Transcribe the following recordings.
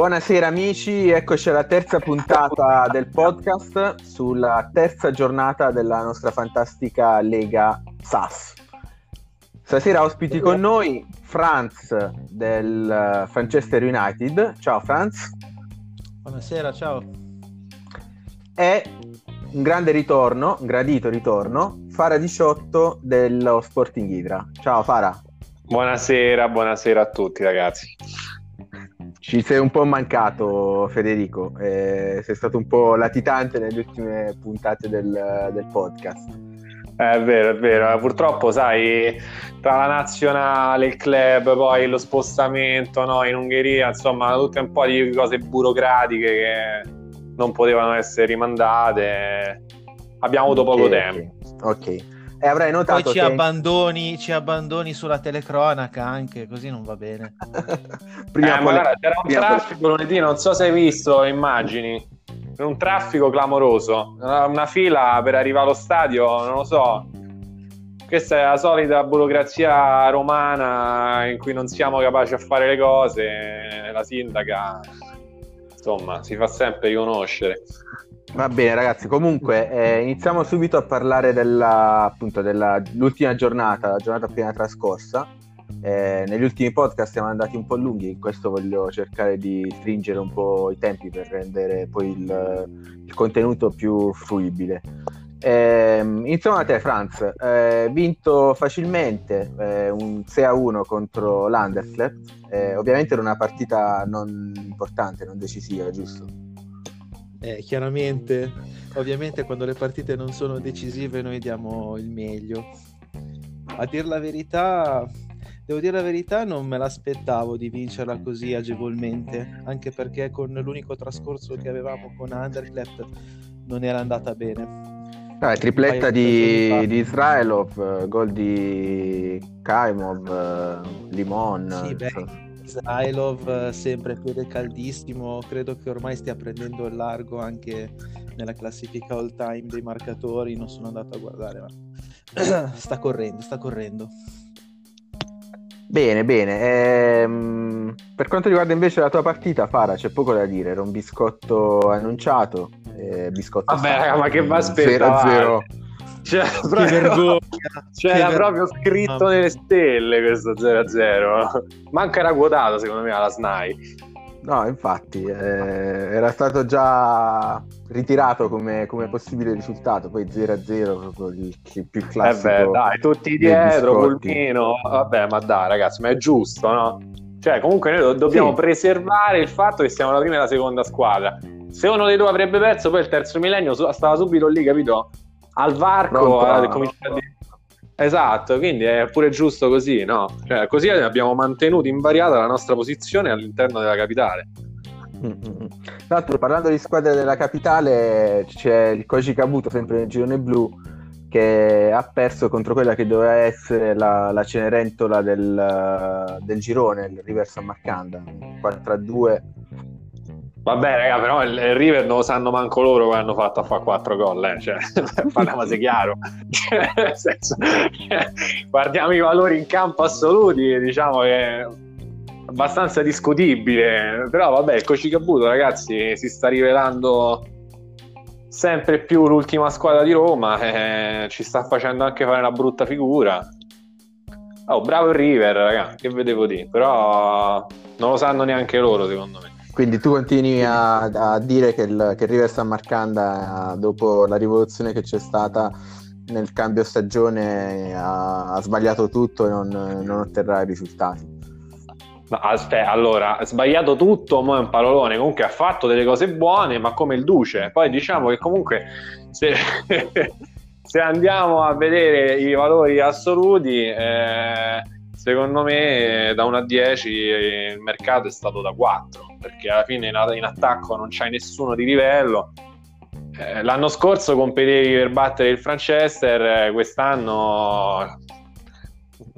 Buonasera amici, eccoci alla terza puntata del podcast sulla terza giornata della nostra fantastica Lega SAS. Stasera ospiti con noi Franz del Manchester United. Ciao Franz. Buonasera, ciao. E un grande ritorno, un gradito ritorno, Fara 18 dello Sporting Hydra. Ciao Fara. Buonasera, buonasera a tutti ragazzi. Ci sei un po' mancato, Federico. Eh, sei stato un po' latitante nelle ultime puntate del, del podcast. È vero, è vero. Purtroppo, sai, tra la nazionale, il club, poi lo spostamento no, in Ungheria, insomma, tutte un po' di cose burocratiche che non potevano essere rimandate. Abbiamo avuto poco okay, tempo. Ok. E avrai notato Poi ci, che... abbandoni, ci abbandoni sulla telecronaca anche, così non va bene. prima eh, pole... c'era un traffico lunedì, non so se hai visto, immagini. Un traffico clamoroso, una fila per arrivare allo stadio, non lo so. Questa è la solita burocrazia romana in cui non siamo capaci a fare le cose. La sindaca, insomma, si fa sempre riconoscere. Va bene ragazzi, comunque eh, iniziamo subito a parlare della, appunto, dell'ultima giornata, la giornata appena trascorsa. Eh, negli ultimi podcast siamo andati un po' lunghi, in questo voglio cercare di stringere un po' i tempi per rendere poi il, il contenuto più fruibile. Eh, iniziamo da te Franz, eh, vinto facilmente eh, un 6-1 contro l'Anderflept, eh, ovviamente era una partita non importante, non decisiva, giusto? Eh, chiaramente, ovviamente quando le partite non sono decisive noi diamo il meglio. A dir la verità, devo dire la verità, non me l'aspettavo di vincerla così agevolmente, anche perché con l'unico trascorso che avevamo con Underclap non era andata bene. Ah, tripletta di, di Israelov, gol di Kaimov, Limon. Sì, beh, Israelov eh, sempre piede caldissimo, credo che ormai stia prendendo il largo anche nella classifica all time dei marcatori, non sono andato a guardare, ma sta correndo, sta correndo. Bene, bene. Ehm, per quanto riguarda invece la tua partita, Fara, c'è poco da dire. Era un biscotto annunciato. Eh, biscotto Vabbè, raga, ma che va aspettare? 0-0. C'era, proprio, c'era proprio scritto nelle stelle questo 0-0. Manca era quotato secondo me alla SNAI. No, infatti, eh, era stato già ritirato come, come possibile risultato, poi 0-0 proprio il, il più classico. Eh beh, dai, tutti dietro, Pulmino, vabbè, ma dai ragazzi, ma è giusto, no? Cioè, comunque noi dobbiamo sì. preservare il fatto che siamo la prima e la seconda squadra. Se uno dei due avrebbe perso, poi il terzo millennio stava subito lì, capito? al varco a cominciare a dire Esatto, quindi è pure giusto così, no? Cioè, così abbiamo mantenuto invariata la nostra posizione all'interno della capitale. Tra l'altro, parlando di squadre della capitale, c'è il Koji Kabuto, sempre nel girone blu, che ha perso contro quella che doveva essere la, la Cenerentola del, del girone, il River San Marcanda, 4-2 Vabbè, raga, però il, River non lo sanno manco loro che hanno fatto a fare 4 gol, eh. cioè, parliamoci chiaro. Cioè, nel senso, guardiamo i valori in campo assoluti, diciamo che è abbastanza discutibile, però vabbè, il Cocicabuto, ragazzi, si sta rivelando sempre più l'ultima squadra di Roma, eh, ci sta facendo anche fare una brutta figura. Oh, bravo il River, ragazzi, che vedevo dire, però non lo sanno neanche loro, secondo me. Quindi tu continui a, a dire che il, che River San Marcanda, dopo la rivoluzione che c'è stata nel cambio stagione, ha, ha sbagliato tutto e non, non otterrà i risultati. Aspetta, allora, sbagliato tutto, ma è un parolone, comunque ha fatto delle cose buone, ma come il Duce. Poi diciamo che comunque se, se andiamo a vedere i valori assoluti, eh, secondo me da 1 a 10 il mercato è stato da 4 perché alla fine in, attacco non c'hai nessuno di livello. Eh, l'anno scorso competevi per battere il Franchester, eh,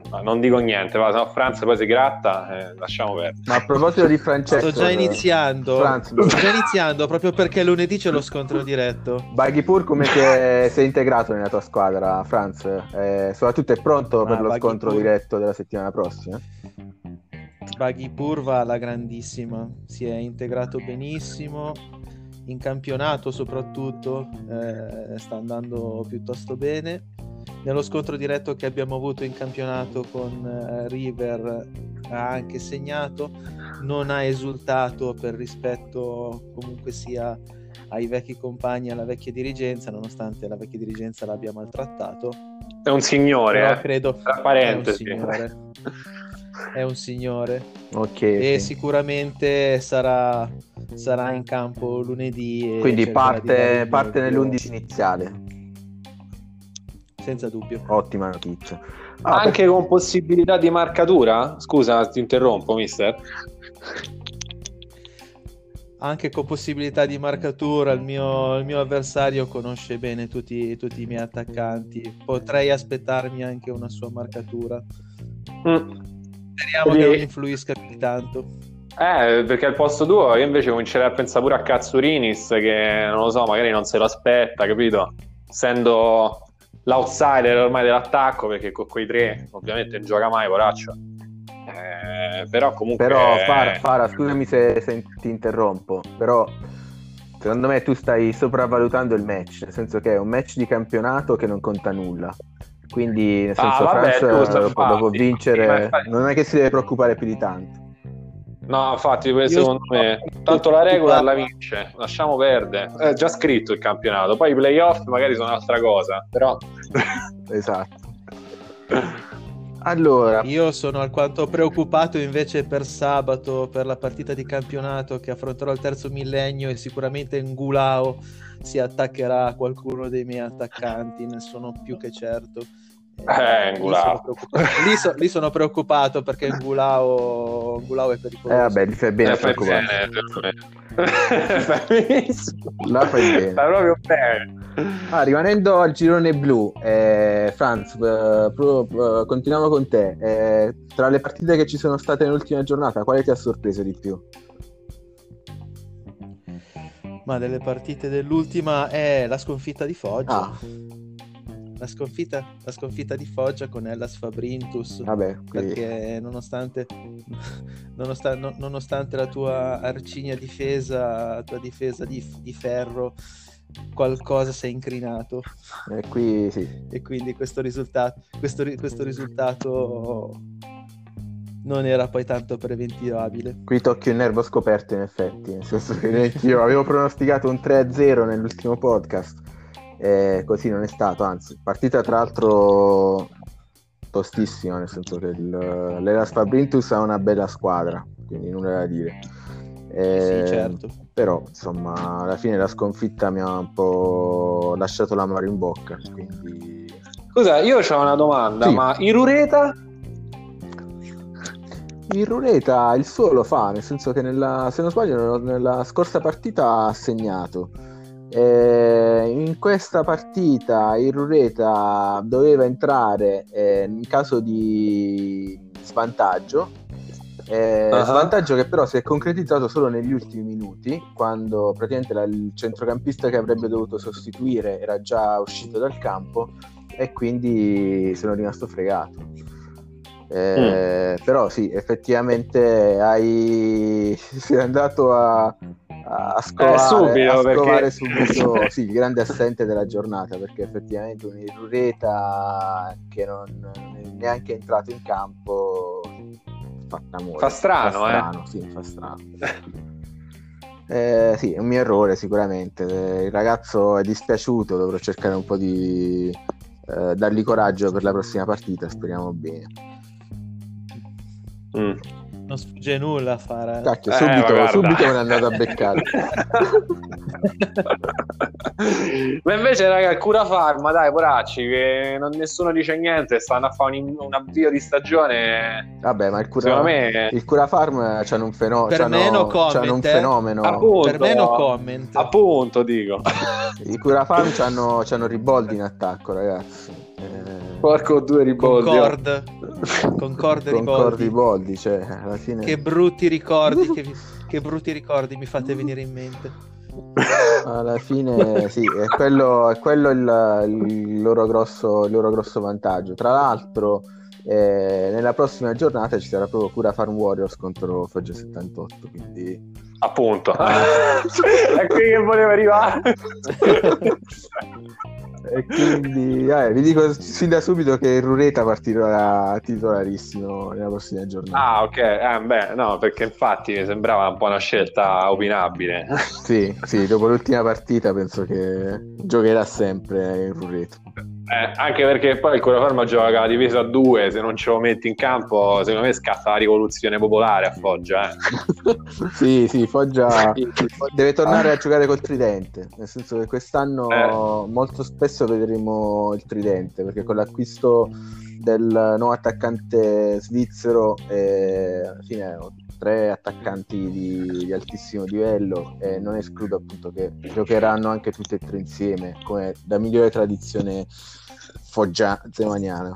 quest'anno non dico niente, va, no, Franz poi si gratta, eh, lasciamo perdere. Ma a proposito di Francesco, sto già iniziando. Franz, sto già iniziando proprio perché lunedì c'è lo scontro diretto. Baghipur come che sei integrato nella tua squadra, Franz? Eh, soprattutto è pronto per ah, lo Baghipur. scontro diretto della settimana prossima? Baghipur va alla grandissima, si è integrato benissimo, in campionato soprattutto eh, sta andando piuttosto bene. Nello scontro diretto che abbiamo avuto in campionato con eh, River ha anche segnato, non ha esultato per rispetto comunque sia ai vecchi compagni, alla vecchia dirigenza, nonostante la vecchia dirigenza l'abbia maltrattato. È un signore, Però eh? credo Tra è un parentesi. signore. È un signore Ok. e sì. sicuramente sarà, sarà in campo lunedì. e Quindi parte, parte meglio, nell'11 iniziale. Senza dubbio. Ottima notizia. Ah, Anche con possibilità di marcatura? Scusa, ti interrompo, mister. Anche con possibilità di marcatura, il mio, il mio avversario conosce bene tutti, tutti i miei attaccanti. Potrei aspettarmi anche una sua marcatura. Mm. Speriamo Quindi- che non influisca più tanto. Eh, perché al posto tuo io invece comincerei a pensare pure a Katsurinis che non lo so, magari non se lo aspetta, capito? Essendo l'outsider ormai dell'attacco, perché con quei tre ovviamente non gioca mai, poraccio. Eh, però comunque... Però Fara, Fara, scusami se, se ti interrompo, però secondo me tu stai sopravvalutando il match, nel senso che è un match di campionato che non conta nulla. Quindi nel Ah, senso vabbè, France giusto, dopo, vincere non è che si deve preoccupare più di tanto. No, infatti, secondo me, tanto la regola la vince, lasciamo perdere. È già scritto il campionato, poi i playoff magari sono un'altra cosa, però... Esatto. Allora, Io sono alquanto preoccupato invece per sabato, per la partita di campionato che affronterò il terzo millennio e sicuramente Ngulao si attaccherà a qualcuno dei miei attaccanti, ne sono più che certo. Eh, lì Ngulao. sono preoccupato. Lì, so- lì sono preoccupato perché Ngulao, Ngulao è eh, pericoloso. vabbè, gli fai bene a Eh. Fai benissimo. La fai bene. Fai proprio bene. Ah, rimanendo al girone blu, eh, Franz, eh, pro- eh, continuiamo con te. Eh, tra le partite che ci sono state nell'ultima giornata, quale ti ha sorpreso di più? Ma delle partite dell'ultima è la sconfitta di Foggia. Ah, La, sconfitta, la sconfitta di Foggia con Hellas Fabrintus. vabbè, qui- perché nonostante, nonosta- no- nonostante la tua arcigna difesa, la tua difesa di, di ferro, qualcosa si è incrinato eh, qui sì. e quindi questo risultato, questo, questo risultato non era poi tanto preventivabile. Qui tocchi un nervo scoperto in effetti, nel senso che io avevo pronosticato un 3-0 nell'ultimo podcast, e così non è stato, anzi, partita tra l'altro tostissima, nel senso che il, l'Elas Fabrintus ha una bella squadra, quindi nulla da dire. Eh, sì, certo. Però, insomma, alla fine la sconfitta mi ha un po' lasciato l'amaro in bocca, quindi... Scusa, io ho una domanda, Sì. ma Irureta? Il Ruleta il suo lo fa, nel senso che nella, se non sbaglio nella scorsa partita ha segnato. Eh, in questa partita il Ruleta doveva entrare eh, in caso di svantaggio, eh, Ah. svantaggio che però si è concretizzato solo negli ultimi minuti, quando praticamente la- il centrocampista che avrebbe dovuto sostituire era già uscito dal campo e quindi sono rimasto fregato. Eh, Però sì, effettivamente hai... sei andato a, a scovare, Eh, subito, a scovare perché- subito sì, il grande assente della giornata perché effettivamente un Irureta che non, è neanche entrato in campo fa, strano, fa eh. strano, sì, fa strano. Eh, sì, è un mio errore sicuramente. Eh, Il ragazzo è dispiaciuto, dovrò cercare un po' di eh, dargli coraggio per la prossima partita, speriamo bene. Mm. Non sfugge nulla a fare. Cacchio, Eh, subito, guarda. subito me l'è andato a beccare. Ma invece, raga, il Cura Farma, dai, poracci, che non, nessuno dice niente, stanno a fare un, un avvio di stagione. Vabbè, ma il cura, me, il cura farm c'hanno un, feno- Per c'hanno- me no comment, c'hanno un eh. fenomeno. Appunto. Per me no comment. appunto, dico. I cura farm c'hanno, c'hanno Riboldi in attacco, ragazzi. Eh, Porco due riboldi. oh. Concord. Concord con Riboldi. Cordi Boldi, cioè, alla fine... Che brutti ricordi, che, che brutti ricordi mi fate venire in mente. Alla fine sì, è quello, è quello il, il loro grosso, il loro grosso vantaggio. Tra l'altro, E nella prossima giornata ci sarà proprio Cura Farm Warriors contro Foggia 78, quindi appunto. È qui che volevo arrivare. E quindi eh, vi dico sin da subito che Rureta partirà titolarissimo nella prossima giornata. Ah ok. Eh, beh no perché infatti mi sembrava un po' una scelta opinabile. Sì sì dopo l'ultima partita penso che giocherà sempre in Rureta eh, anche perché poi il Curaforma gioca la difesa a due, se non ce lo metti in campo, secondo me scatta la rivoluzione popolare a Foggia. Eh. sì, sì, Foggia deve tornare a giocare col tridente, nel senso che quest'anno eh. molto spesso vedremo il tridente, perché con l'acquisto del nuovo attaccante svizzero, eh, alla fine tre attaccanti di, di, altissimo livello e non escludo appunto che giocheranno anche tutti e tre insieme come da migliore tradizione foggia zemaniana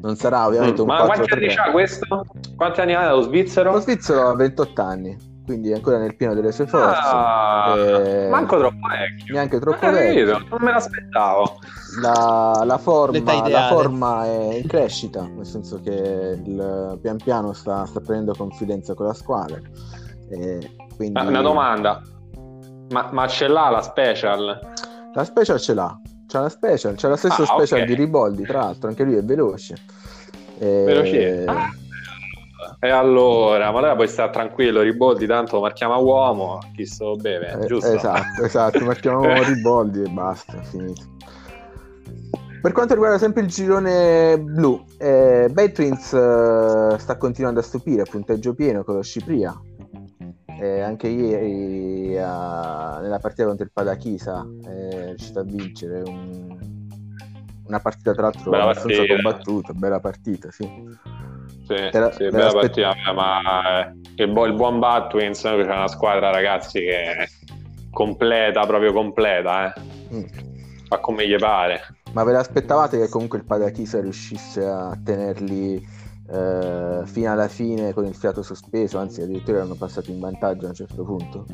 non sarà ovviamente mm, un ma 4, quanti anni ha questo? quanti anni ha lo svizzero? lo svizzero ha 28 anni quindi è ancora nel pieno delle sue forze. Ah, e... Manco troppo vecchio. Neanche troppo eh, vecchio. Non me l'aspettavo. La, la, forma, la, forma, è in crescita, nel senso che il, pian piano sta, sta, prendendo confidenza con la squadra. E quindi... Una domanda, ma, ma, ce l'ha la special? La special ce l'ha, c'è la special, c'è la stessa ah, special okay. di Riboldi, tra l'altro, anche lui è veloce. E... Veloce. Ah e allora, ma allora puoi stare tranquillo, Riboldi tanto marchiamo a uomo, chi se lo beve, eh, giusto? Esatto, esatto, marchiamo a Riboldi e basta, finito. Per quanto riguarda sempre il girone blu, eh, Twins eh, sta continuando a stupire, punteggio pieno con lo Scipria. Eh, anche ieri eh, nella partita contro il Padachisa è riuscito a vincere un... una partita tra l'altro bella abbastanza partita. combattuta, bella partita, sì. Sì, era, sì bella aspett- partita, ma eh, il, bu- il buon Batwins c'è una squadra ragazzi che è completa, proprio completa, eh. mm. fa come gli pare. Ma ve l'aspettavate che comunque il Padachisa riuscisse a tenerli eh, fino alla fine con il fiato sospeso, anzi addirittura erano passati in vantaggio a un certo punto?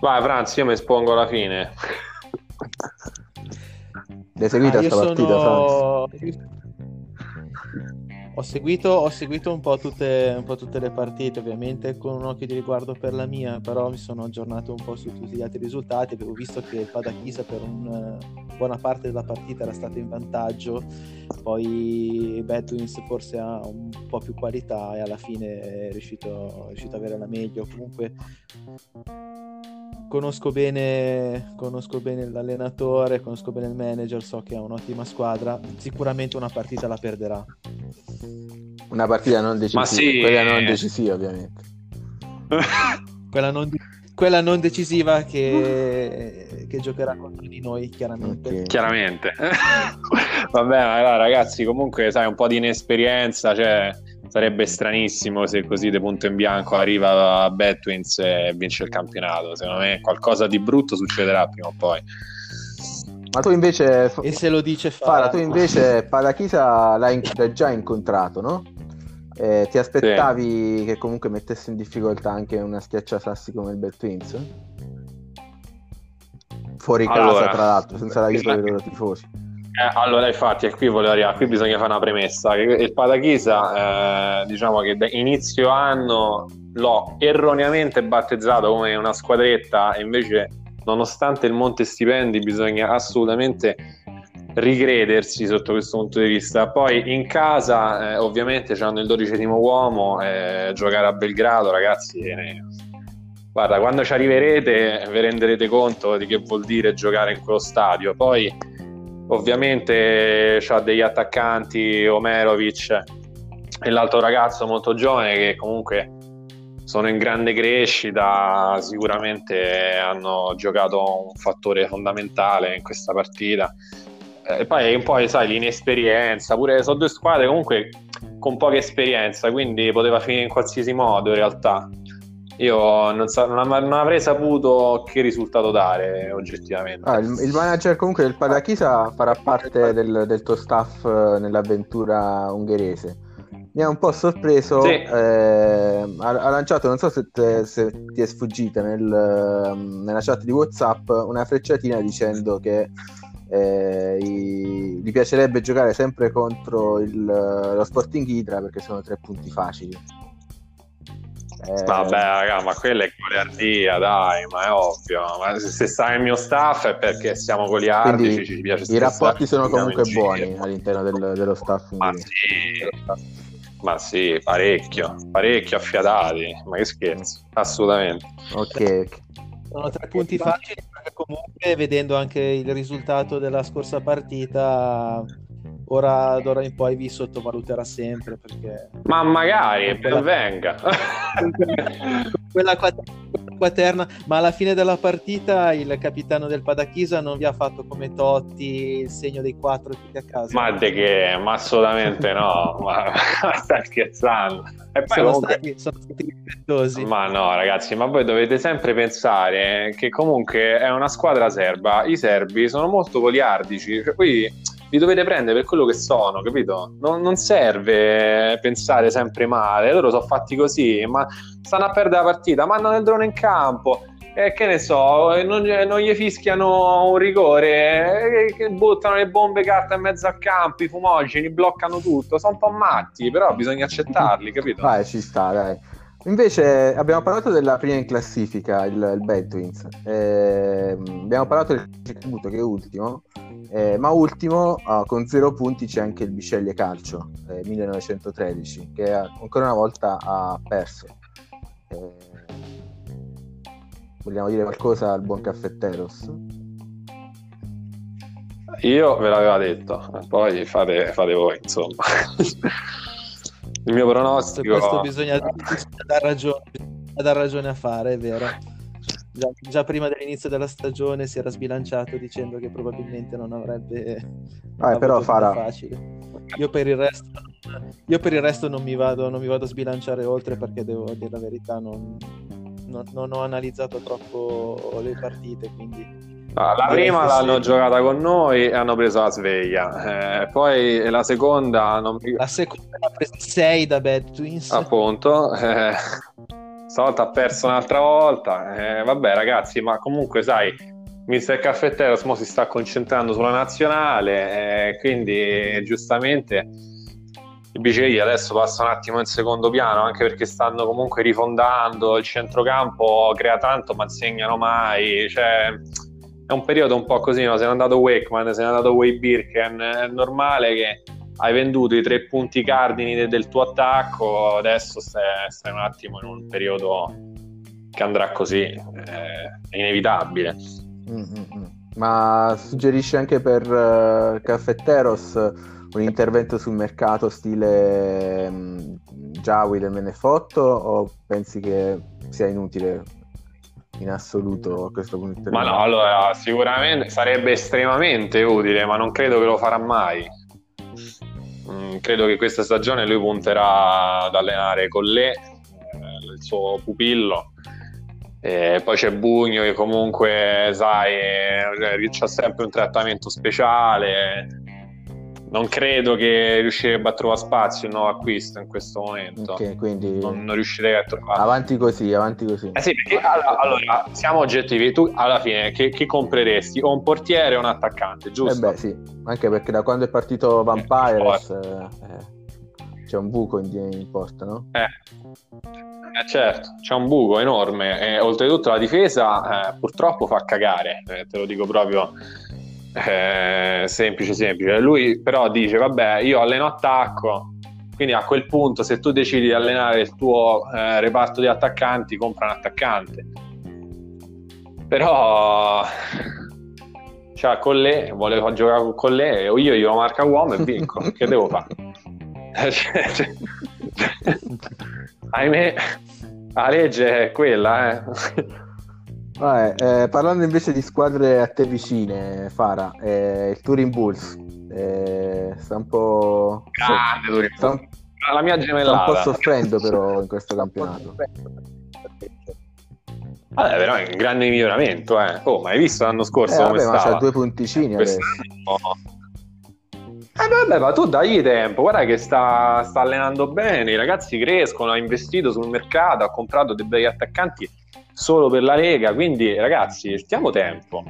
Vai Franz, io mi espongo alla fine. L'hai seguita ah, sta partita, sono... Franz? Ho seguito, ho seguito un, po tutte, un, po tutte, le partite, ovviamente con un occhio di riguardo per la mia, però mi sono aggiornato un po' su tutti gli altri risultati. Avevo visto che il Padachisa per una buona parte della partita era stato in vantaggio, poi Bedwins forse ha un po' più qualità e alla fine è riuscito, è riuscito ad avere la meglio. Comunque conosco bene, conosco bene l'allenatore, conosco bene il manager, so che ha un'ottima squadra, sicuramente una partita la perderà. Una partita non decisiva, sì. quella non decisiva ovviamente. quella, non, quella non decisiva che, che, giocherà contro di noi, chiaramente. Okay. Chiaramente. Vabbè, allora, ragazzi, comunque sai un po' di inesperienza, cioè sarebbe stranissimo se così di punto in bianco arriva a Betwins e vince il campionato. Secondo me qualcosa di brutto succederà prima o poi. Ma tu invece... E se lo dice Fara, tu invece Padachisa l'hai, l'hai già incontrato, no? Eh, ti aspettavi sì. che comunque mettesse in difficoltà anche una schiacciasassi come il Bell Twins? Fuori casa, allora, tra l'altro, senza l'aiuto dei loro tifosi. Eh, allora, infatti, qui volevo. Qui bisogna fare una premessa. Il Padachisa, eh, diciamo che da inizio anno l'ho erroneamente battezzato come una squadretta, e invece, nonostante il monte stipendi, bisogna assolutamente ricredersi sotto questo punto di vista. Poi in casa, eh, ovviamente, hanno il dodicesimo uomo, eh, giocare a Belgrado, ragazzi. Eh, guarda, quando ci arriverete, vi renderete conto di che vuol dire giocare in quello stadio. Poi ovviamente ha degli attaccanti, Omerovic e l'altro ragazzo molto giovane che comunque sono in grande crescita, sicuramente hanno giocato un fattore fondamentale in questa partita. E poi un po' sai, l'inesperienza, pure sono due squadre comunque con poca esperienza, quindi poteva finire in qualsiasi modo in realtà. Io non, sa- non, non, avrei saputo che risultato dare oggettivamente. Ah, il, il, manager comunque del Padachisa farà parte del, del tuo staff eh, nell'avventura ungherese. Mi ha un po' sorpreso, sì. eh, ha, ha, lanciato, non so se, te, se ti è sfuggita nel, nella chat di Whatsapp, una frecciatina dicendo che eh, i, mi piacerebbe giocare sempre contro il, lo Sporting Hydra perché sono tre punti facili. Eh... Vabbè, raga, ma quella è goliardia, dai, ma è ovvio. Ma se sta nel mio staff è perché siamo goliardici, ci piace I rapporti sono comunque buoni all'interno del, dello staff. Ma sì, ma sì, parecchio, parecchio affiatati, ma che scherzo, assolutamente. Ok, Sono tre punti facili perché comunque vedendo anche il risultato della scorsa partita ora d'ora in poi vi sottovaluterà sempre perché ma magari quella... venga. Quella quaterna. Ma alla fine della partita il capitano del Padachisa non vi ha fatto come Totti il segno dei quattro tutti a casa? Ma de che? Ma assolutamente no. Ma, stai scherzando. E poi sono, comunque... stati, sono stati rispettosi. Ma no ragazzi ma voi dovete sempre pensare che comunque è una squadra serba. I serbi sono molto goliardici cioè, qui li dovete prendere per quello che sono, capito? Non, non, serve pensare sempre male, loro sono fatti così, ma stanno a perdere la partita, mandano il drone in campo, e che ne so, non, non gli fischiano un rigore, e, che buttano le bombe carta in mezzo al campo, i fumogeni, bloccano tutto, sono un po' matti, però bisogna accettarli, capito? Vai, ci sta, dai. Invece abbiamo parlato della prima in classifica, il, il Bad Twins. Eh, abbiamo parlato del tributo che è ultimo, eh, ma ultimo uh, con zero punti c'è anche il Bisceglie Calcio eh, 1913 che ancora una volta ha perso. Eh, vogliamo dire qualcosa al buon caffetteros? Io ve l'avevo detto, poi fate, fate voi, insomma. il mio pronostico... Questo bisogna dar ragione, dar ragione a fare, è vero. Già, già, prima dell'inizio della stagione si era sbilanciato dicendo che probabilmente non avrebbe ah, però farà facile. Io per il resto, io per il resto non, mi vado, non mi vado a sbilanciare oltre perché devo dire la verità, non, non, non ho analizzato troppo le partite. Quindi La prima l'hanno giocata con noi e hanno preso la sveglia. Eh, poi la seconda. Non... La seconda ha preso 6 da Bad Twins. Appunto. Eh, stavolta ha perso un'altra volta. Eh, vabbè, ragazzi, ma comunque, sai, Mister Caffettero si sta concentrando sulla nazionale. Eh, quindi, giustamente. I BCI adesso passa un attimo in secondo piano anche perché stanno comunque rifondando il centrocampo crea tanto ma segnano mai cioè è un periodo un po' così, no? se n'è andato Wakeman, se n'è andato Way è normale che hai venduto i tre punti cardini de- del tuo attacco, adesso stai, stai, un attimo in un periodo che andrà così, è inevitabile. Mm-hmm. Ma suggerisci anche per uh, Caffetteros un intervento sul mercato stile um, Jawi del Menefotto o pensi che sia inutile in assoluto a questo punto. Ma no, allora sicuramente sarebbe estremamente utile, ma non credo che lo farà mai. Mm, credo che questa stagione lui punterà ad allenare con lei, eh, il suo pupillo. E poi c'è Bugno che comunque, sai, eh, c'ha sempre un trattamento speciale non credo che riuscirebbe a trovare spazio il nuovo acquisto in questo momento. Ok, quindi non, non riuscirei a trovare. Avanti così, avanti così. Eh sì, perché allora, allora siamo oggettivi. Tu alla fine che, che, compreresti? O un portiere o un attaccante, giusto? Eh beh, sì, anche perché da quando è partito Vampires eh, eh, c'è un buco in, in porta, no? Eh. Eh certo, c'è un buco enorme e oltretutto la difesa eh, purtroppo fa cagare, eh, te lo dico proprio eh, semplice, semplice. Lui però dice, vabbè, io alleno attacco, quindi a quel punto se tu decidi di allenare il tuo eh, reparto di attaccanti, compra un attaccante. Però cioè, con lei, vuole giocare con lei, o io io marca uomo e vinco. che devo fare? Ahimè, la legge è quella, eh. Vabbè, eh, parlando invece di squadre a te vicine, Fara, eh, il Turin Bulls eh, sta un po'. Grande Turin sta un... La mia gemellata. Sta un po' soffrendo però in questo campionato. Vabbè, però è un grande miglioramento, eh. Oh, ma hai visto l'anno scorso eh, come vabbè, stava? Ma c'ha due punticini adesso. Eh vabbè, ma tu dagli tempo, guarda che sta, sta allenando bene, i ragazzi crescono, ha investito sul mercato, ha comprato dei bei attaccanti solo per la Lega, quindi ragazzi, stiamo tempo.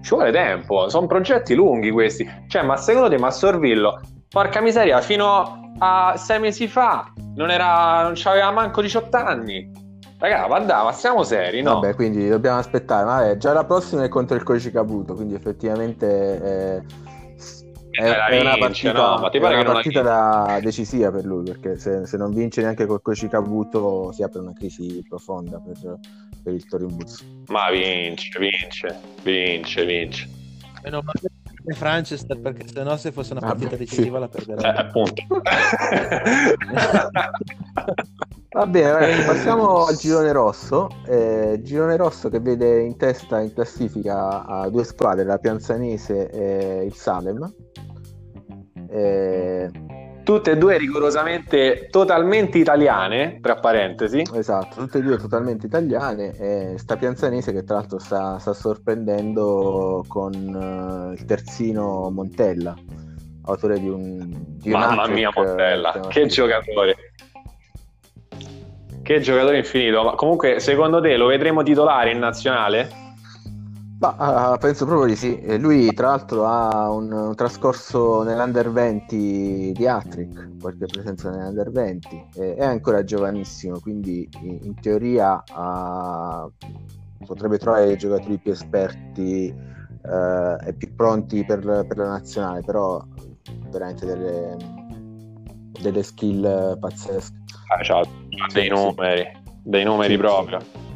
ci vuole tempo, sono progetti lunghi questi. Cioè, ma secondo te Massorvillo, porca miseria, fino a sei mesi fa non, era, non aveva manco 18 anni. Raga, ma ma siamo seri, no? Vabbè, quindi dobbiamo aspettare. Ma è, già la prossima è contro il Koichi Caputo, quindi effettivamente eh, è, è, è, una partita, no, ma pare una partita da decisiva per lui, perché se, se, non vince neanche col Koichi Caputo si apre una crisi profonda per, per il Torin Bus. Ma vince, vince, vince, vince. Meno male Franchester perché se no se fosse una partita Vabbè, decisiva sì. la perderebbe. Eh, appunto. Va bene, ragazzi, passiamo al girone rosso. Eh, girone rosso che vede in testa in classifica a due squadre, la Pianzanese e il Salem. Eh, tutte e due rigorosamente totalmente italiane, tra parentesi. Esatto, tutte e due totalmente italiane. E sta Pianzanese che tra l'altro sta, sta sorprendendo con uh, il terzino Montella, autore di un... Di Mamma un mia Montella, che giocatore! Che giocatore infinito. Ma comunque, secondo te lo vedremo titolare in nazionale? Ma, uh, penso proprio di sì. E lui, tra l'altro, ha un, un trascorso nell'Under 20 di Attrick, qualche presenza nell'Under 20. E, è ancora giovanissimo, quindi in, in teoria uh, potrebbe trovare dei giocatori più esperti uh, e più pronti per, per, la nazionale, però veramente delle, delle skill pazzesche. Ah, ciao. Dei numeri, dei numeri sì, proprio. Sì.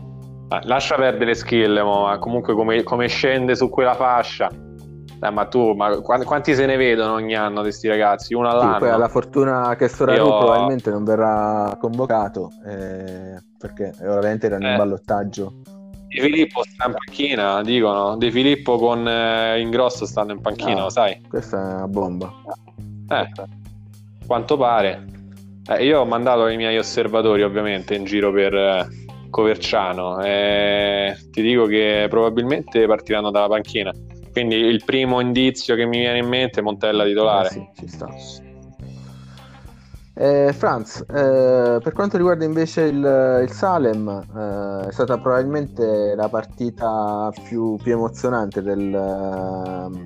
Ah, lascia perdere le skill, ma comunque come, come, scende su quella fascia. Eh, ma tu, ma quanti se ne vedono ogni anno questi ragazzi? Uno all'anno. Sì, poi la fortuna che Soraru Io... probabilmente non verrà convocato eh, perché ovviamente era in eh. ballottaggio. De Filippo sta in panchina, dicono. De Filippo con eh, Ingrosso stanno in panchina, ah, lo sai? Questa è una bomba. Eh, quanto pare. Eh, io ho mandato i miei osservatori ovviamente in giro per eh, Coverciano e ti dico che probabilmente partiranno dalla panchina. Quindi il primo indizio che mi viene in mente è Montella titolare. Eh sì, ci sta. Eh, Franz, eh, per quanto riguarda invece il, il Salem, eh, è stata probabilmente la partita più, più emozionante del,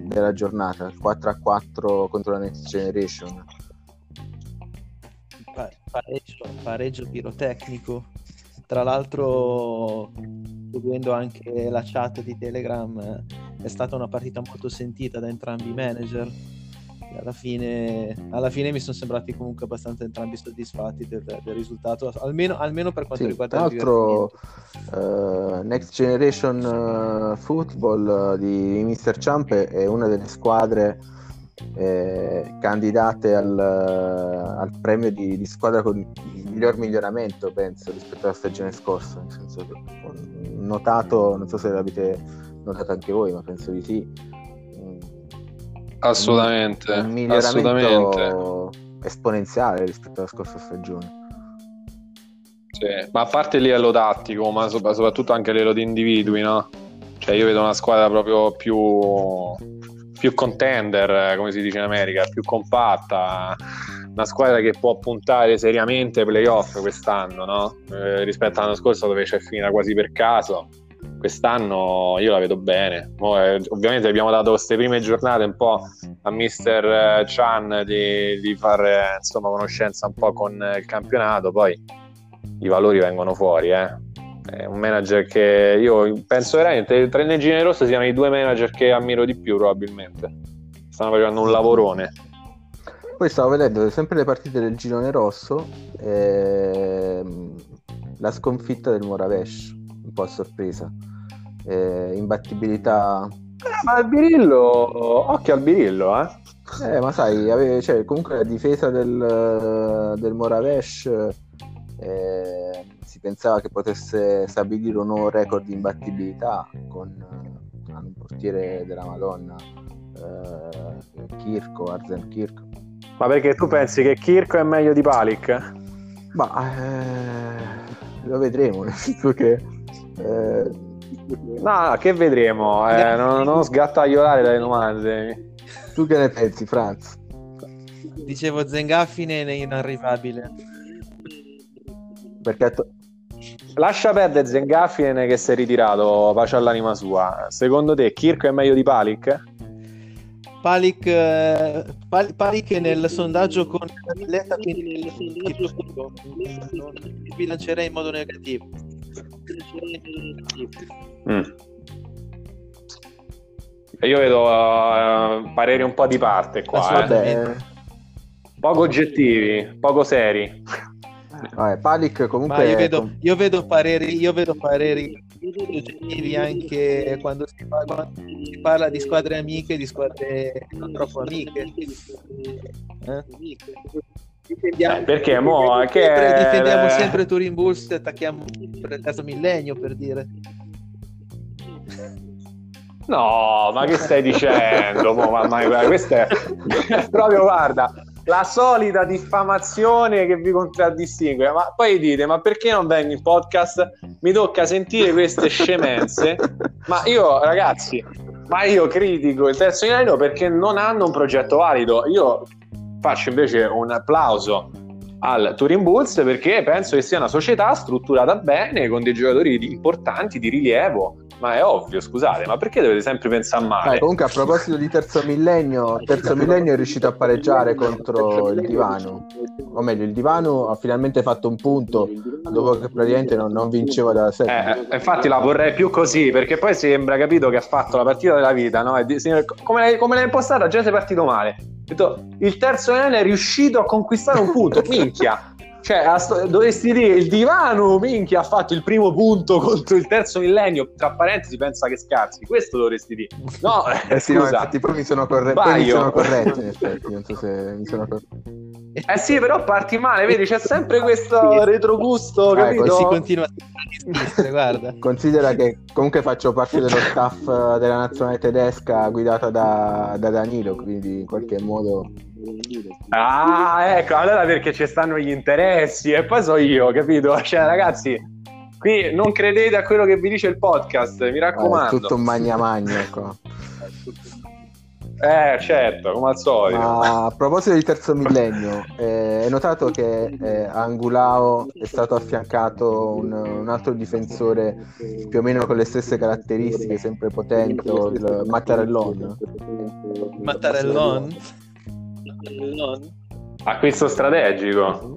della giornata, il 4-4 contro la Next Generation. Pareggio, pareggio pirotecnico tra l'altro, seguendo anche la chat di Telegram, è stata una partita molto sentita da entrambi i manager. Alla fine, alla fine, mi sono sembrati comunque abbastanza entrambi soddisfatti del, del risultato, almeno, almeno, per quanto sì, riguarda tra l'altro uh, Next Generation uh, Football uh, di Mr. Champ è una delle squadre eh, candidate al, al premio di, di, squadra con il miglior miglioramento, penso, rispetto alla stagione scorsa. Nel senso che ho notato, non so se l'avete notato anche voi, ma penso di sì. Assolutamente. Un, miglioramento assolutamente. esponenziale rispetto alla scorsa stagione. Sì, ma a parte il livello tattico, ma soprattutto anche a livello di individui, no? Cioè io vedo una squadra proprio più più contender, come si dice in America, più compatta, una squadra che può puntare seriamente ai playoff quest'anno, no? eh, rispetto all'anno scorso dove c'è finita quasi per caso. Quest'anno io la vedo bene. Eh, ovviamente abbiamo dato queste prime giornate un po' a Mr. Chan di, di fare insomma, conoscenza un po' con il campionato, poi i valori vengono fuori, eh è un manager che io penso veramente tra i Negine Rosso siano i due manager che ammiro di più probabilmente. Stanno facendo un lavorone. Poi stavo vedendo sempre le partite del girone rosso ehm, la sconfitta del Moravesh un po' a sorpresa. Eh, imbattibilità. Eh, ma il Birillo occhio al Birillo eh. Eh, ma sai, ave- cioè, comunque la difesa del, del Moravesh eh, si pensava che potesse stabilire un nuovo record di imbattibilità con uh, un portiere della Madonna, uh, Kirko, Arzen Kirko. Ma perché tu pensi che Kirko è meglio di Palik? Ma eh, lo vedremo, nel senso che... Eh... No, che vedremo? Eh, non, non sgattaiolare dalle domande. Tu che ne pensi, Franz? Dicevo Zengaffine è inarrivabile. Perché to- lascia perdere Zengaffien che si è ritirato, pace all'anima sua. Secondo te Kirk è meglio di Palik? Palik, eh, Pal- Palik nel sondaggio con Villetta quindi bilancerei in modo negativo. Mm. Io vedo uh, pareri un po' di parte qua. Eh. Poco oggettivi, poco seri. Vabbè, Palic comunque... io, vedo, io, vedo, pareri, io vedo pareri oggettivi anche quando si, parla, quando si, parla, di squadre amiche, di squadre non troppo amiche. Eh? Difendiamo, eh, perché mo, che... difendiamo sempre Turin Bulls e attacchiamo il terzo millennio per dire. No, ma che stai dicendo? Mo, mamma mia, questo è proprio, guarda, la solita diffamazione che vi contraddistingue. Ma poi dite, ma perché non vengo in podcast? Mi tocca sentire queste scemenze. Ma io, ragazzi, ma io critico il terzo inedito perché non hanno un progetto valido. Io faccio invece un applauso al Turin Bulls perché penso che sia una società strutturata bene con dei giocatori importanti di rilievo ma è ovvio, scusate, ma perché dovete sempre pensare male? Eh, comunque, a proposito di terzo millennio, terzo millennio è riuscito a pareggiare contro il divano. O meglio, il divano ha finalmente fatto un punto dopo che praticamente non, non vinceva dalla serie. Eh, infatti la vorrei più così, perché poi sembra, capito, che ha fatto la partita della vita, no? come, l'hai, come l'hai impostata, già sei partito male. Il terzo millennio è riuscito a conquistare un punto, minchia cioè, dovresti dire il divano, minchia, ha fatto il primo punto contro il terzo millennio. Tra parentesi, pensa che scarsi. Questo dovresti dire. No, eh, sì, scusa. No, poi mi sono, corre- mi sono corretto, in effetti. Non so se mi sono corretto. Eh sì, però parti male, vedi, c'è sempre questo retrogusto, eh, capito? si continua a sinistra, guarda. Considera che comunque faccio parte dello staff della nazionale tedesca guidata da, da Danilo, quindi in qualche modo Ah, ecco, allora perché ci stanno gli interessi e poi so io, capito? Cioè, ragazzi, qui non credete a quello che vi dice il podcast, mi raccomando. È tutto un magna magna qua. Eh, certo, come al solito. Ma a proposito di terzo millennio, eh, hai notato che eh, a Angulao è stato affiancato un, un, altro difensore più o meno con le stesse caratteristiche, sempre potente, il Mattarellon? Mattarellon? Acquisto strategico.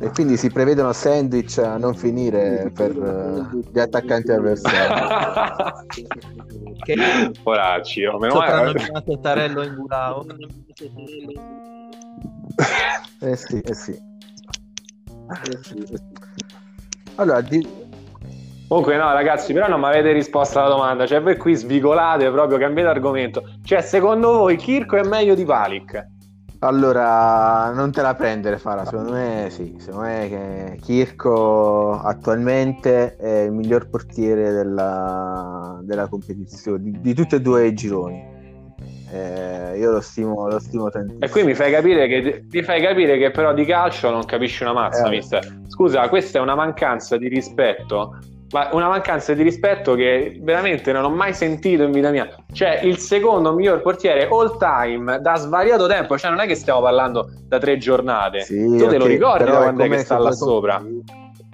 e quindi si prevedono sandwich a non finire per uh, gli attaccanti avversari. che poracci, oh, meno male. Tarello in Gulao. eh sì, eh sì. Allora, di... Comunque no ragazzi, però non mi avete risposto alla domanda, cioè voi qui svigolate proprio, cambiate argomento. Cioè secondo voi Kirko è meglio di Palik? Allora, non te la prendere Fara, secondo me sì, secondo me che Kirko attualmente è il miglior portiere della, della competizione, di, di tutti e due i gironi. Eh, io lo stimo, lo stimo tantissimo. E qui mi fai capire che ti fai capire che però di calcio non capisci una mazza, eh, mister. Scusa, questa è una mancanza di rispetto ma una mancanza di rispetto che veramente non ho mai sentito in vita mia. Cioè, il secondo miglior portiere all time da svariato tempo, cioè non è che stiamo parlando da tre giornate. Sì, tu okay, te lo ricordi da quando è che sta là sopra?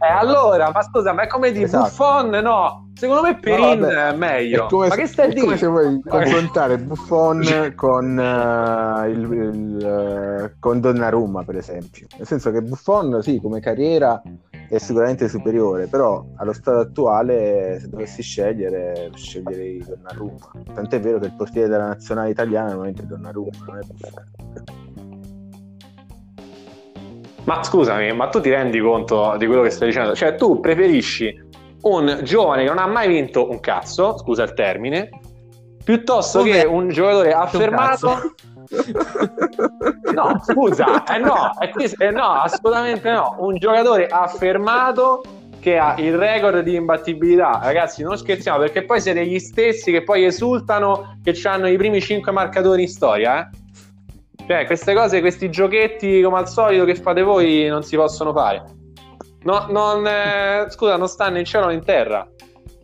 Eh, allora, ma scusa, ma è come di esatto. Buffon? No, secondo me Perin no, è meglio. Come, ma che stai dicendo? come se vuoi confrontare Buffon con, uh, il, il, uh, con Donnarumma, per esempio. Nel senso che Buffon, sì, come carriera è sicuramente superiore, però allo stato attuale se dovessi scegliere sceglierei Donnarumma. Tant'è vero che il portiere della nazionale italiana è veramente Donnarumma, non è Ma scusami, ma tu ti rendi conto di quello che stai dicendo? Cioè tu preferisci un giovane che non ha mai vinto un cazzo, scusa il termine, piuttosto Come? che un giocatore affermato no, scusa, eh no, eh, no, assolutamente no. Un giocatore affermato che ha il record di imbattibilità. Ragazzi, non scherziamo perché poi siete gli stessi che poi esultano che hanno i primi 5 marcatori in storia, eh? Cioè, queste cose, questi giochetti come al solito che fate voi non si possono fare. No, non, eh, scusa, non stanno in cielo o in terra.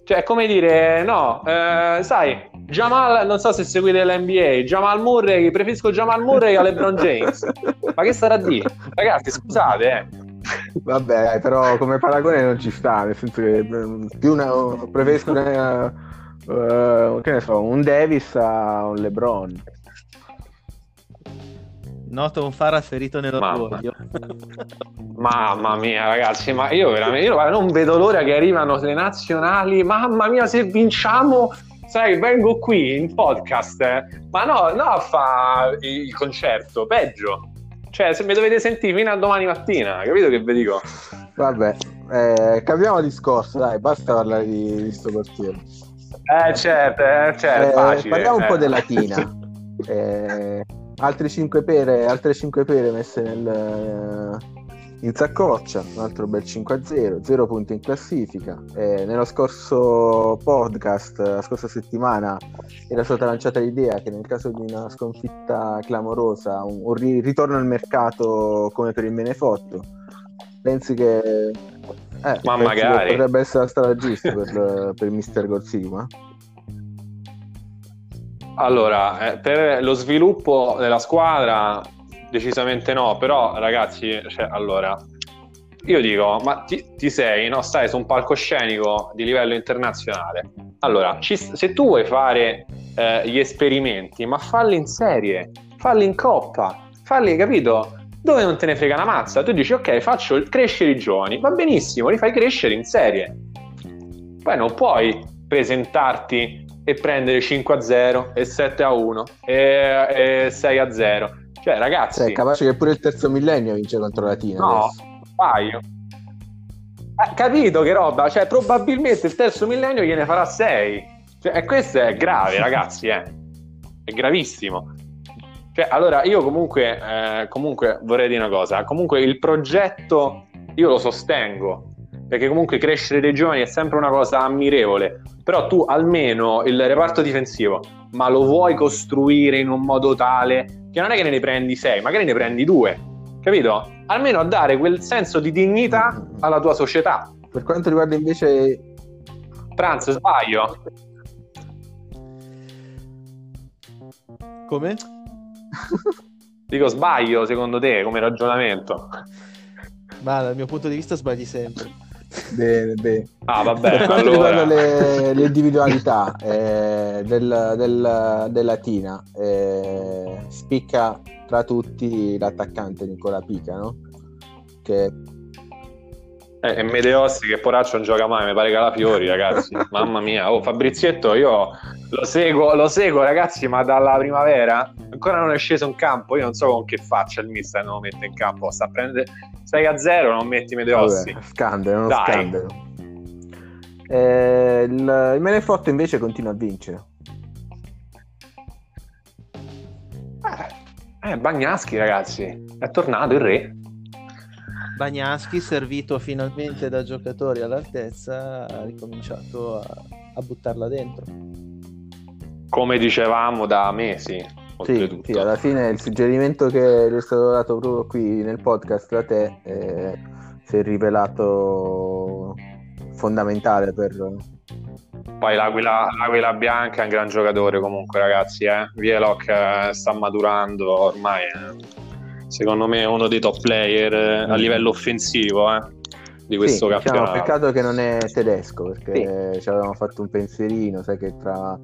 Cioè, è come dire, no, eh, sai, Jamal, non so se seguite l'NBA, Jamal Murray, preferisco Jamal Murray a LeBron James. Ma che sarà dire? Ragazzi, scusate, eh. Vabbè, però come paragone non ci sta, nel senso che mm, più una, preferisco una, uh, che ne so, un Davis a un LeBron. Noto un Fara ferito nell'orgoglio. Mamma. Mamma mia, ragazzi, ma io veramente io non vedo l'ora che arrivano le nazionali. Mamma mia, se vinciamo, sai, vengo qui in podcast. Eh. Ma no, no, a fare il concerto, peggio. Cioè, se mi dovete sentire fino a domani mattina, capito che vi dico? Vabbè, eh, cambiamo discorso, dai, basta parlare di, di sto portiere. Eh, certo, eh, certo, eh, facile. Parliamo un po' eh. della Tina. eh, altre 5 pere, altre 5 pere messe nel, eh, in saccoccia, un altro bel 5-0, 0 punti in classifica. Eh, nello scorso podcast, la scorsa settimana, era stata lanciata l'idea che nel caso di una sconfitta clamorosa, un, un ri- ritorno al mercato come per il Menefotto, pensi che... Eh, Ma pensi magari. che potrebbe essere la strada giusta per, per mister Gorzima? Allora, eh, per lo sviluppo della squadra, decisamente no, però ragazzi, cioè, allora, io dico, ma ti, ti sei, no? Stai su un palcoscenico di livello internazionale. Allora, ci- se tu vuoi fare eh, gli esperimenti, ma falli in serie, falli in coppa, falli, capito? Dove non te ne frega una mazza, tu dici ok, faccio crescere i giovani, va benissimo, li fai crescere in serie. Poi non puoi presentarti e prendere 5 a 0 e 7 a 1 e, e 6 a 0. Cioè, ragazzi, Cioè, è capace che pure il terzo millennio vince contro la Tina. no, adesso. paio. Eh, capito che roba? Cioè, probabilmente il terzo millennio gliene farà 6. Cioè, e questo è grave, ragazzi, eh. È gravissimo. Cioè, allora, io comunque, eh, comunque vorrei dire una cosa. Comunque il progetto io lo sostengo. Perché comunque crescere dei giovani è sempre una cosa ammirevole. Però tu almeno il reparto difensivo, ma lo vuoi costruire in un modo tale che non è che ne prendi 6, magari ne prendi 2. Capito? Almeno a dare quel senso di dignità alla tua società. Per quanto riguarda invece Franz, sbaglio? Come? Dico sbaglio secondo te come ragionamento? Ma dal mio punto di vista sbagli sempre. Bene, bene. Ah, per vabbè, quanto allora... riguarda le, le individualità eh, del, del, della Tina, eh, spicca tra tutti l'attaccante Nicola Pica, no? Che Eh, e Medeossi che poraccio non gioca mai, mi pare Calafiori, ragazzi. Mamma mia, oh, Fabrizietto, io lo seguo, lo seguo, ragazzi, ma dalla primavera ancora non è sceso in campo. Io non so con che faccia il mister non lo mette in campo. Sta a prendere 6 a 0, non metti Medeossi. vabbè, scandalo, uno Dai. scandalo. Eh, il, il Menefotto invece continua a vincere. Eh, Bagnaschi, ragazzi, è tornato il re. Bagnaschi, servito finalmente da giocatori all'altezza, ha ricominciato a, a buttarla dentro. Come dicevamo da mesi, Sì, sì, alla fine il suggerimento che gli è stato dato proprio qui nel podcast da te eh, si è rivelato fondamentale per, Poi l'Aquila, l'Aquila Bianca è un gran giocatore comunque, ragazzi. Eh? Vieloc eh, sta maturando ormai. eh. Secondo me è uno dei top player eh, a livello offensivo eh, di questo sì, diciamo, campionato. peccato che non è tedesco perché ci avevamo fatto un pensierino, sai che tra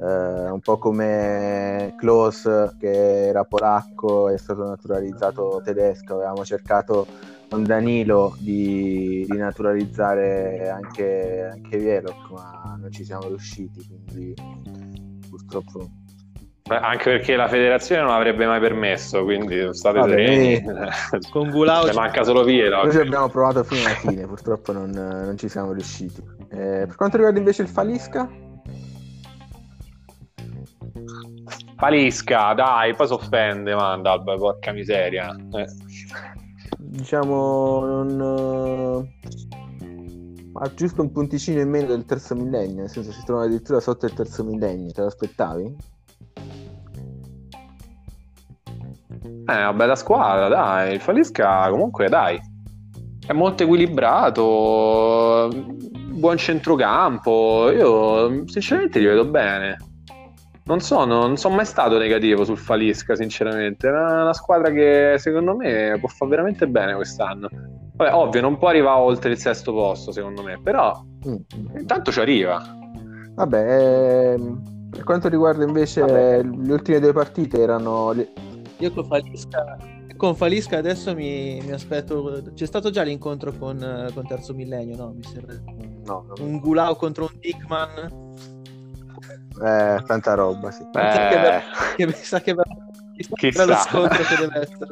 eh, un po' come Klaus che era polacco è stato naturalizzato tedesco, avevamo cercato con Danilo di, di naturalizzare anche, anche Vieloc, ma non ci siamo riusciti, quindi purtroppo Anche perché la federazione non avrebbe mai permesso, quindi state Vabbè, sereni. Con Gulau Ne manca solo Vieloc. Noi ci abbiamo provato fino alla fine, purtroppo non, non ci siamo riusciti. Eh, per quanto riguarda invece il Falisca, Palisca, dai, poi si offende, Mandalb, porca miseria. Eh. diciamo, non, eh, ha giusto un punticino in meno del terzo millennio, nel senso si trova addirittura sotto il terzo millennio, te lo aspettavi? È una bella squadra, dai. Il Falisca comunque, dai. È molto equilibrato, buon centrocampo. Io sinceramente li vedo bene. Non sono, non sono mai stato negativo sul Falisca, sinceramente. È una, una squadra che secondo me può fare veramente bene quest'anno. Vabbè, ovvio, non può arrivare oltre il sesto posto, secondo me, però mm. intanto ci arriva. Vabbè, ehm, per quanto riguarda invece Vabbè. le ultime due partite erano... Le... Io con Falisca, con Falisca adesso mi, mi, aspetto... C'è stato già l'incontro con, con Terzo Millennio, no? Mi sembra... No, no. Un Gulau contro un Dickman. Eh, tanta roba, sì. Eh... Che, mi sa che sarà lo scontro che deve essere.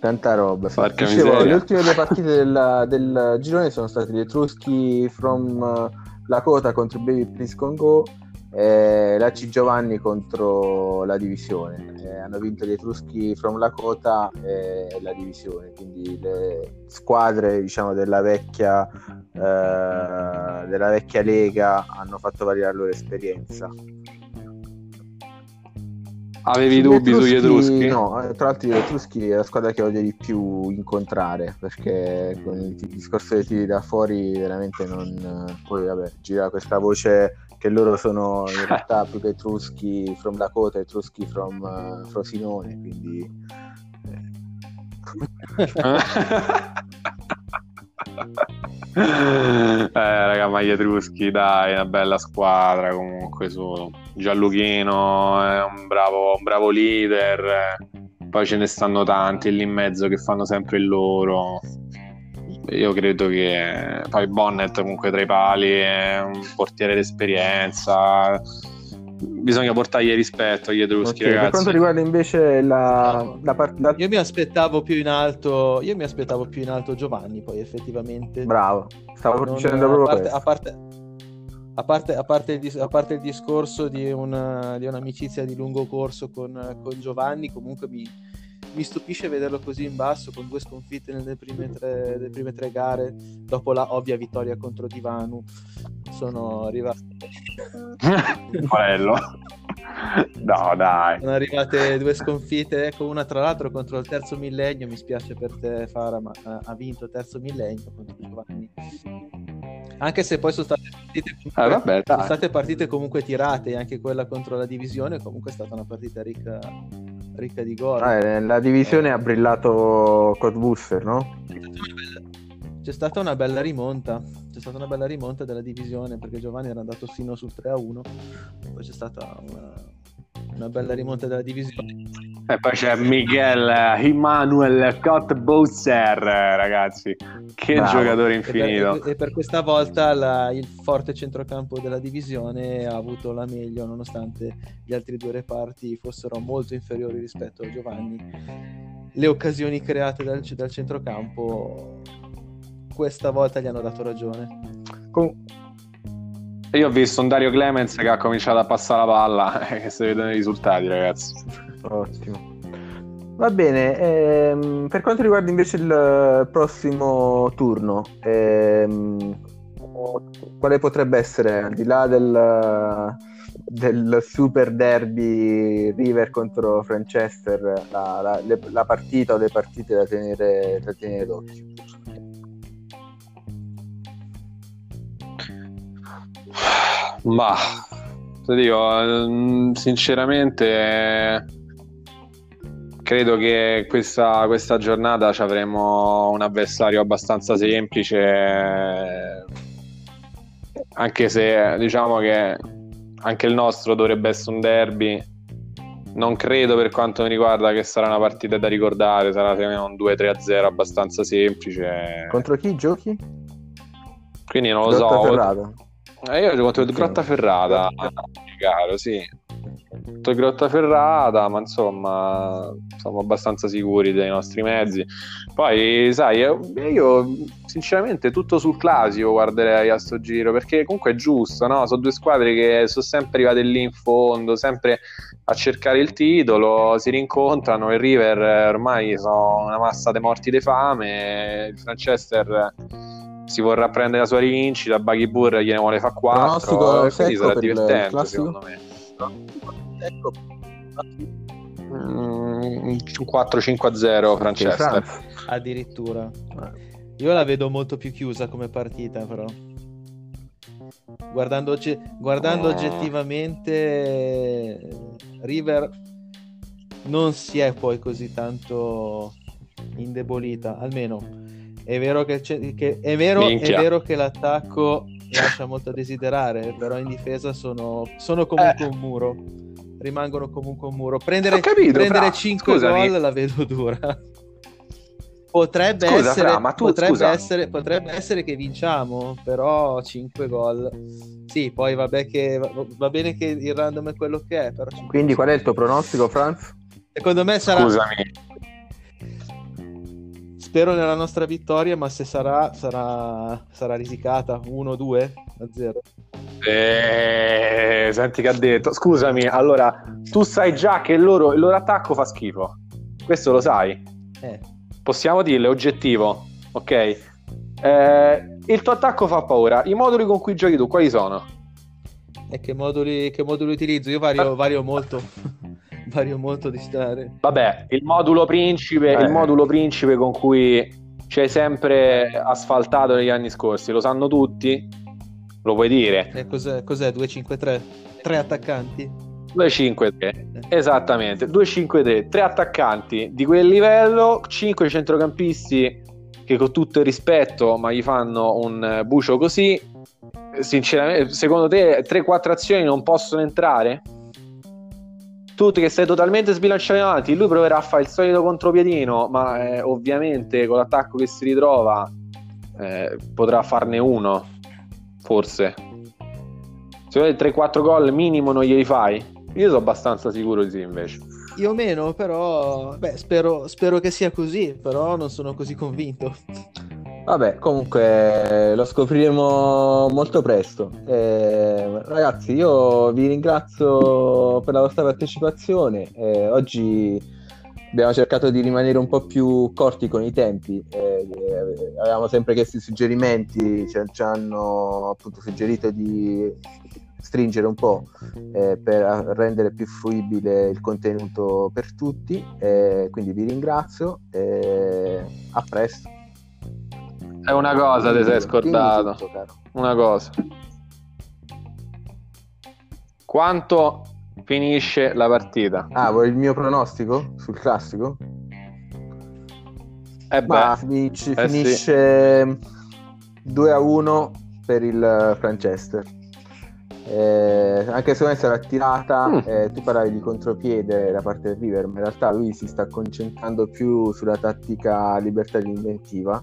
Tanta roba. Sì. Dicevo, le ultime due partite del, del girone sono state gli Etruschi from uh, Lakota contro Baby Please Congo e la C Giovanni contro la divisione. Eh, hanno vinto gli Etruschi from Lakota e la divisione, quindi le squadre diciamo, della, vecchia, eh, della vecchia Lega hanno fatto valere la loro esperienza. Avevi dubbi sugli Etruschi? No, eh, tra l'altro gli Etruschi è la squadra che voglio di più incontrare perché con il discorso dei tiri da fuori veramente non... Poi vabbè, gira questa voce che loro sono in realtà più che Etruschi from Dakota, Etruschi from uh, Frosinone, quindi... eh, raga, ma gli Etruschi, dai, una bella squadra comunque su Gialluchino è un bravo, un bravo leader, poi ce ne stanno tanti lì in mezzo che fanno sempre il loro. Io credo che poi Bonnet comunque tra i pali è un portiere d'esperienza. Bisogna portargli rispetto agli Etruschi, okay, Per quanto riguarda invece la, la partita... Io mi aspettavo più in alto, io mi aspettavo più in alto Giovanni, poi effettivamente... Bravo, stavo non, dicendo proprio a parte, a parte, a parte, a parte, il, a parte il discorso di, una, di, un'amicizia di lungo corso con, con Giovanni, comunque mi, mi stupisce vederlo così in basso con due sconfitte nelle prime tre, nelle prime tre gare dopo la ovvia vittoria contro Divanu. Sono arrivate. Quello. no dai. Sono arrivate due sconfitte ecco una tra l'altro contro il terzo millennio mi spiace per te Fara ma ha vinto il terzo millennio contro Giovanni. Anche se poi sono state partite comunque, ah, vabbè, sono state partite comunque tirate anche quella contro la divisione comunque è stata una partita ricca ricca di gol. Ah, la divisione ha brillato Codbooster, no? C'è stata una bella rimonta. C'è stata una bella rimonta della divisione perché Giovanni era andato sino sul 3 a 1. Poi c'è stata una, una bella rimonta della divisione. E poi c'è Miguel Emanuel Cottbusser, ragazzi. Che Bravo. giocatore infinito. E per, e per questa volta la, il forte centrocampo della divisione ha avuto la meglio, nonostante gli altri due reparti fossero molto inferiori rispetto a Giovanni. Le occasioni create dal, dal centrocampo questa volta gli hanno dato ragione. Com- io ho visto un Dario Clemens che ha cominciato a passare la palla e che si vedono i risultati, ragazzi. Ottimo. Va bene, ehm, per quanto riguarda invece il prossimo turno, ehm, quale potrebbe essere, al di là del, del super derby River contro Franchester, la, la, la partita o le partite da tenere, da tenere d'occhio? Ma ti dico, mm, sinceramente, credo che questa, questa giornata ci avremo un avversario abbastanza semplice. Anche se diciamo che anche il nostro dovrebbe essere un derby. Non credo per quanto mi riguarda che sarà una partita da ricordare, sarà un 2-3-0 abbastanza semplice. Contro chi giochi? Quindi non lo Dottor so. Ferrado. Eh, io contro il Grottaferrata, caro, sì. Il Grottaferrata, ma insomma, siamo abbastanza sicuri dei nostri mezzi. Poi, sai, io, io sinceramente tutto sul classico guarderei a sto giro, perché comunque è giusto, no? Sono due squadre che sono sempre arrivate lì in fondo, sempre a cercare il titolo, si rincontrano, il River ormai sono una massa di morti di fame, il Manchester si vorrà prendere la sua rivincita, Buggy Burr gliene vuole fare 4 e quindi sarà divertente secondo me. Ecco. Mm, 4-5-0 Francesca. Addirittura. Io la vedo molto più chiusa come partita però. Guardando, guardando eh. oggettivamente River non si è poi così tanto indebolita, almeno è vero che, che, è vero, è vero che l'attacco lascia molto a desiderare, però in difesa sono, sono comunque eh. un muro. Rimangono comunque un muro. Prendere, capito, prendere 5 gol la vedo dura. Potrebbe, scusa, essere, fra, tu, potrebbe, essere, potrebbe, essere, che vinciamo, però 5 gol. Sì, poi vabbè che, va bene che il random è quello che è. Però Quindi qual è il tuo pronostico, Franz? Secondo me sarà... Scusami. Spero nella nostra vittoria, ma se sarà, sarà, sarà risicata 1-2 a 0. Eh, senti che ha detto. Scusami, allora, tu sai già che il loro, il loro attacco fa schifo. Questo lo sai. Eh possiamo dirlo, è oggettivo, ok? Eh, il tuo attacco fa paura. I moduli con cui giochi tu, quali sono? E che moduli, che moduli utilizzo? Io vario, vario molto. Vario molto di stare. Vabbè, il modulo principe, eh. il modulo principe con cui ci hai sempre asfaltato negli anni scorsi, lo sanno tutti? Lo puoi dire? E cos'è? cos'è? 2-5-3? Tre attaccanti? 2-5-3 esattamente 2-5-3 tre attaccanti di quel livello 5 centrocampisti che con tutto il rispetto ma gli fanno un bucio così sinceramente secondo te 3-4 azioni non possono entrare? Tu che sei totalmente sbilanciato in avanti lui proverà a fare il solito contropiedino ma eh, ovviamente con l'attacco che si ritrova eh, potrà farne uno forse secondo te 3-4 gol minimo non glieli fai? Io sono abbastanza sicuro di sì, invece. Io meno, però beh, spero, spero che sia così, però non sono così convinto. Vabbè, comunque lo scopriremo molto presto. Eh, ragazzi, io vi ringrazio per la vostra partecipazione. Eh, oggi abbiamo cercato di rimanere un po' più corti con i tempi. Eh, avevamo sempre chiesto i suggerimenti, ci, ci hanno appunto suggerito di stringere un po' eh, per rendere più fruibile il contenuto per tutti. Eh, quindi vi ringrazio e a presto. È una cosa, ti sei scordato. Tutto, una cosa. Quanto finisce la partita? Ah, vuoi il mio pronostico sul classico? Eh beh, finisce, eh finisce sì. 2 a 1 per il Franchester. Eh, anche se non sarà tirata, mm. eh, tu parlavi di contropiede da parte del River, ma in realtà lui si sta concentrando più sulla tattica libertà di inventiva.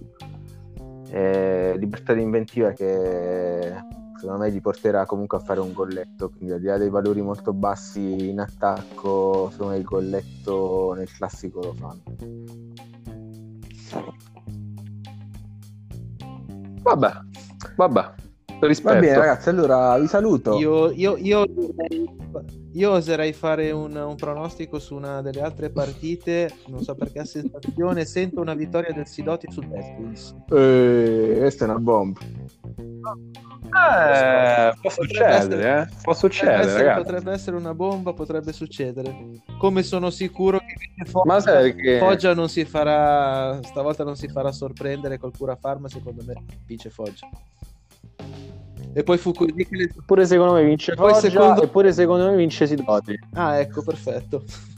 Eh, libertà di inventiva che secondo me gli porterà comunque a fare un golletto. Quindi, al di là dei valori molto bassi in attacco, secondo me il golletto nel classico lo fanno. Vabbè, vabbè. Rispetto. Va bene, ragazzi. Allora vi saluto. Io, io, io, io oserei fare un, un, pronostico su una delle altre partite. Non so perché a sensazione sento una vittoria del Sidoti sul West Eh, questa è una bomba. Eh, può succedere, essere, eh? può succedere, potrebbe essere, potrebbe essere, una bomba, potrebbe succedere. Come sono sicuro che Foggia, che... Foggia non si farà, stavolta non si farà sorprendere col Cura Farma, secondo me vince Foggia. E poi fu così che le... Pure secondo me vince Foggia secondo... e pure secondo me vince Sidoti. Ah, ecco, perfetto.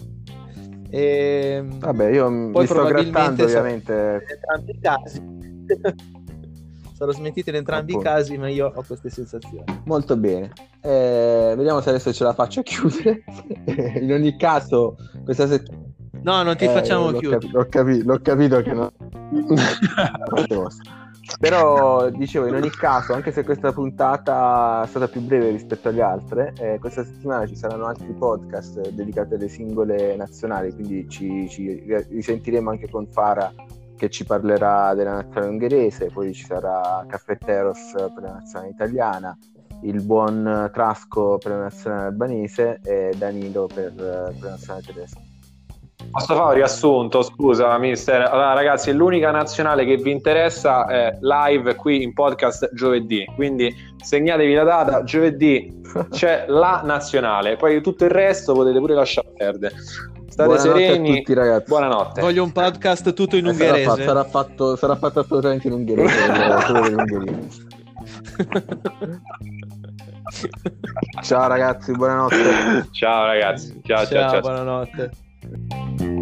E... Vabbè, io poi mi sto grattando ovviamente. In entrambi i casi. Sarò smentito in entrambi Appunto. i casi, ma io ho queste sensazioni. Molto bene. Eh, vediamo se adesso ce la faccio a chiudere. in ogni caso, questa settimana... No, non ti eh, facciamo chiudere. Capi- l'ho, capi- l'ho capito che no. Però dicevo, in ogni caso, anche se questa puntata è stata più breve rispetto alle altre, eh, questa settimana ci saranno altri podcast dedicati alle singole nazionali, quindi ci, ci risentiremo anche con Fara che ci parlerà della nazionale ungherese, poi ci sarà Caffetteros per la nazionale italiana, il buon Trasco per la nazionale albanese e Danilo per, per la nazionale tedesca. Posso fare un riassunto? Scusa, mister. Allora, ragazzi, l'unica nazionale che vi interessa è live qui in podcast giovedì. Quindi segnatevi la data, giovedì c'è la nazionale. Poi tutto il resto potete pure lasciare perdere. State Buonanotte sereni. Tutti, ragazzi. Buonanotte. Voglio un podcast tutto in eh, ungherese. Sarà, sarà, fatto, sarà fatto assolutamente in ungherese. ciao ragazzi, buonanotte. Ciao ragazzi. Ciao, ciao, ciao. ciao. buonanotte. Música